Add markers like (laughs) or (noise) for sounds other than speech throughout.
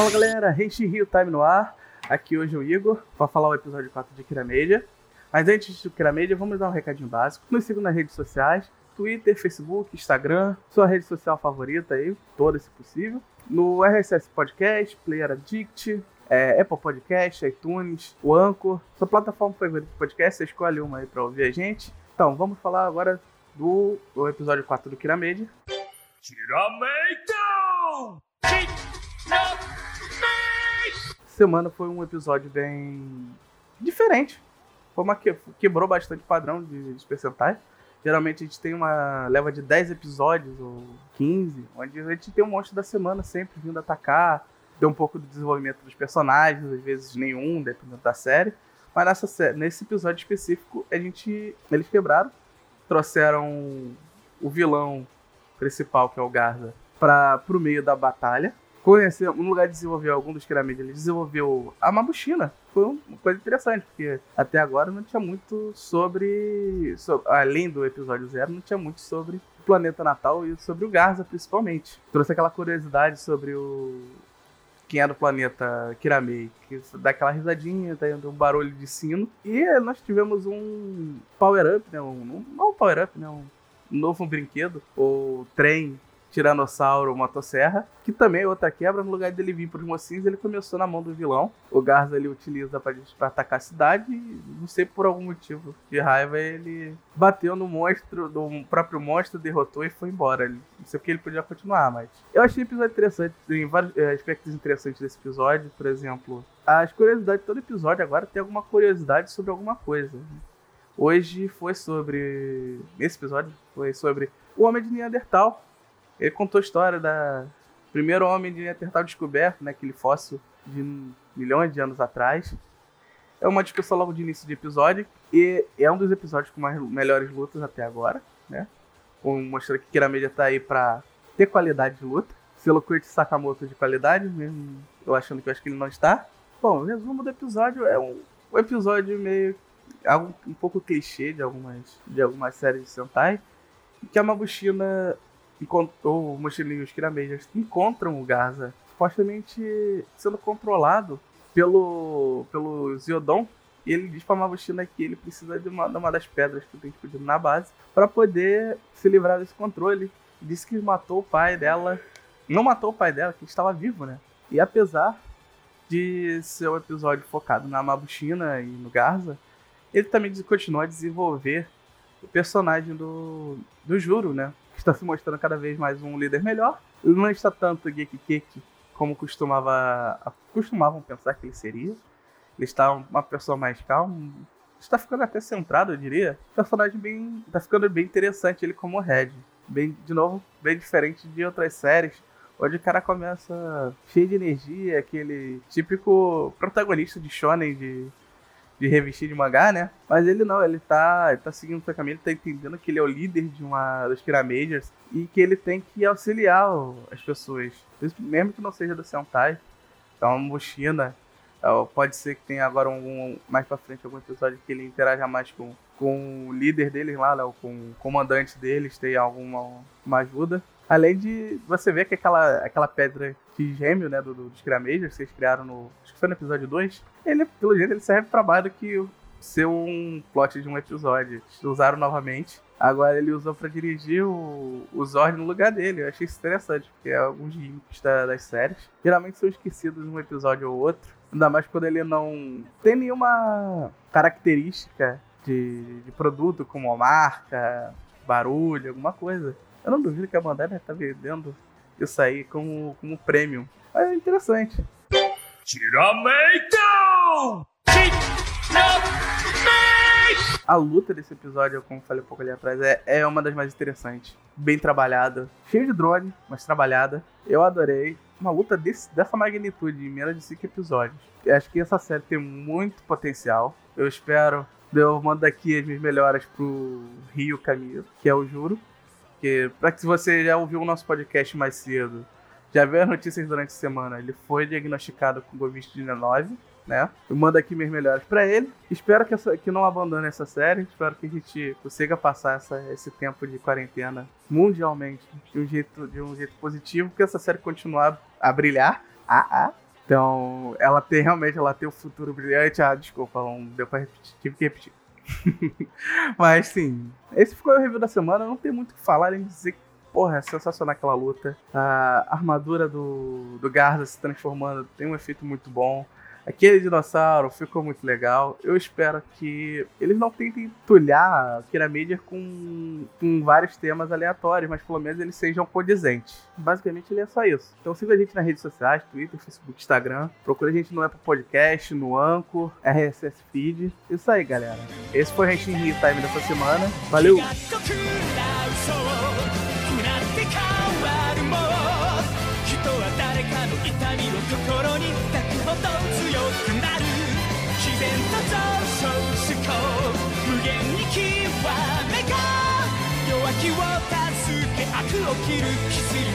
Fala galera, Reishi Rio Time no ar. Aqui hoje é o Igor para falar o episódio 4 de Kira Media. Mas antes do Kira Media, vamos dar um recadinho básico. Nos sigam nas redes sociais: Twitter, Facebook, Instagram, sua rede social favorita aí, todas se possível. No RSS Podcast, Player Addict, é, Apple Podcast, iTunes, o Anchor, sua plataforma favorita de podcast, você escolhe uma aí para ouvir a gente. Então, vamos falar agora do, do episódio 4 do Kira Media. Tirameito! Semana foi um episódio bem diferente. Foi uma que quebrou bastante padrão de, de percentais. Geralmente a gente tem uma leva de 10 episódios ou 15, onde a gente tem um monstro da semana sempre vindo atacar, deu um pouco do desenvolvimento dos personagens, às vezes nenhum, dependendo da série. Mas nessa, nesse episódio específico, a gente eles quebraram, trouxeram o vilão principal, que é o Garza, para o meio da batalha conhecer, no lugar de desenvolver algum dos pirâmides, ele desenvolveu a Mabushina. Foi uma coisa interessante, porque até agora não tinha muito sobre, sobre além do episódio zero, não tinha muito sobre o planeta natal e sobre o Garza, principalmente. Trouxe aquela curiosidade sobre o quem é do planeta Kiramei, que dá aquela risadinha, tá indo um barulho de sino. E nós tivemos um power-up, né? Um, não um power-up, né? Um novo brinquedo, ou trem Tiranossauro Motosserra, que também é outra quebra. No lugar dele vir para os mocinhos, ele começou na mão do vilão. O Garza ele utiliza para atacar a cidade e não sei por algum motivo de raiva ele bateu no monstro, do próprio monstro, derrotou e foi embora. Não sei porque ele podia continuar, mas eu achei o episódio interessante. Tem vários é, aspectos interessantes desse episódio, por exemplo, as curiosidades de todo episódio agora tem alguma curiosidade sobre alguma coisa. Hoje foi sobre. Esse episódio foi sobre o Homem de Neandertal, ele contou a história da primeiro homem de Neandertal descoberto, né, aquele fóssil de milhões de anos atrás. É uma discussão logo de início de episódio e é um dos episódios com mais melhores lutas até agora, né? Mostrando que Kiramedia tá aí pra ter qualidade de luta. Selo Kurt Sakamoto de qualidade, mesmo eu achando que eu acho que ele não está. Bom, o resumo do episódio é um, um episódio meio algo um pouco clichê de algumas de algumas séries de Sentai, que a Mabushina encontrou o mochilinho e os Kiramejas encontram o Garza supostamente sendo controlado pelo, pelo Ziodon. E ele diz pra Mabushina que ele precisa de uma, de uma das pedras que tem disponível na base para poder se livrar desse controle. Disse que matou o pai dela. Não matou o pai dela, que estava vivo, né? E apesar de ser um episódio focado na Mabushina e no Garza, ele também continua a desenvolver o personagem do, do Juro, né? Está se mostrando cada vez mais um líder melhor. Não está tanto geek como costumava, costumavam pensar que ele seria. Ele está uma pessoa mais calma. Está ficando até centrado, eu diria. Personagem bem. Está ficando bem interessante ele como Red. Bem, de novo, bem diferente de outras séries. Onde o cara começa cheio de energia, aquele típico protagonista de shonen de de revestir de mangá, né? Mas ele não, ele tá, ele tá seguindo o seu caminho, ele tá entendendo que ele é o líder de uma dos Kira Majors e que ele tem que auxiliar as pessoas, mesmo que não seja do Sentai. Então, Mochina, é, pode ser que tenha agora um, mais pra frente algum episódio que ele interaja mais com, com o líder deles lá, né, com o comandante deles, tenha alguma uma ajuda. Além de você ver que aquela, aquela pedra de gêmeo, né, do, do, dos Cramejers que vocês criaram no. Acho que foi no episódio 2. Ele, pelo jeito, ele serve pra mais do que ser um plot de um episódio. Usaram novamente. Agora ele usou para dirigir o, o Zord no lugar dele. Eu achei isso interessante, porque alguns gimmicks da, das séries geralmente são esquecidos num episódio ou outro. Ainda mais quando ele não tem nenhuma característica de, de produto, como marca, barulho, alguma coisa. Eu não duvido que a Bandai deve estar tá vendendo isso aí como, como prêmio. Mas é interessante. Tiramento! A luta desse episódio, como falei um pouco ali atrás, é, é uma das mais interessantes. Bem trabalhada. Cheio de drone, mas trabalhada. Eu adorei. Uma luta desse, dessa magnitude em menos de 5 episódios. Eu acho que essa série tem muito potencial. Eu espero. Eu mando aqui as minhas melhoras pro Rio Caminho, que é o Juro. Porque, para que você já ouviu o nosso podcast mais cedo, já viu as notícias durante a semana, ele foi diagnosticado com Covid-19, né? Eu mando aqui minhas melhores para ele. Espero que, essa, que não abandone essa série. Espero que a gente consiga passar essa, esse tempo de quarentena mundialmente de um jeito, de um jeito positivo, que essa série continuar a brilhar. Ah, ah. Então, ela tem realmente ela tem o futuro brilhante. Ah, desculpa, não deu pra repetir, tive que repetir. (laughs) Mas sim, esse foi o review da semana. Não tem muito o que falar, além de dizer que, porra, é sensacional aquela luta. A armadura do, do Garza se transformando tem um efeito muito bom. Aquele dinossauro ficou muito legal. Eu espero que eles não tentem tulhar Kira Major com, com vários temas aleatórios, mas pelo menos eles sejam condizentes. Basicamente, ele é só isso. Então siga a gente nas redes sociais, Twitter, Facebook, Instagram. Procure a gente no Apple Podcast, no Anchor, RSS Feed. Isso aí, galera. Esse foi a gente em Time dessa semana. Valeu! もっと強くなる自然と上昇思考無限に極めが弱気を助け悪を切る気する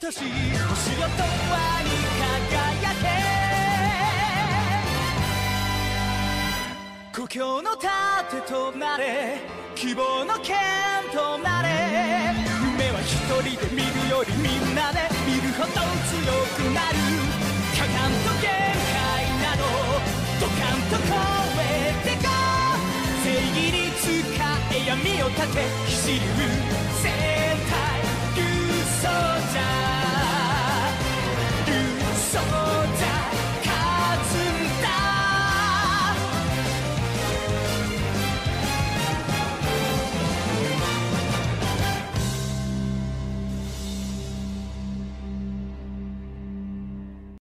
星よ永遠に輝け故郷の盾となれ希望の剣となれ夢は一人で見るよりみんなで見るほど強くなるかかんと限界などドカンと超えてか正義に使え闇を立て走る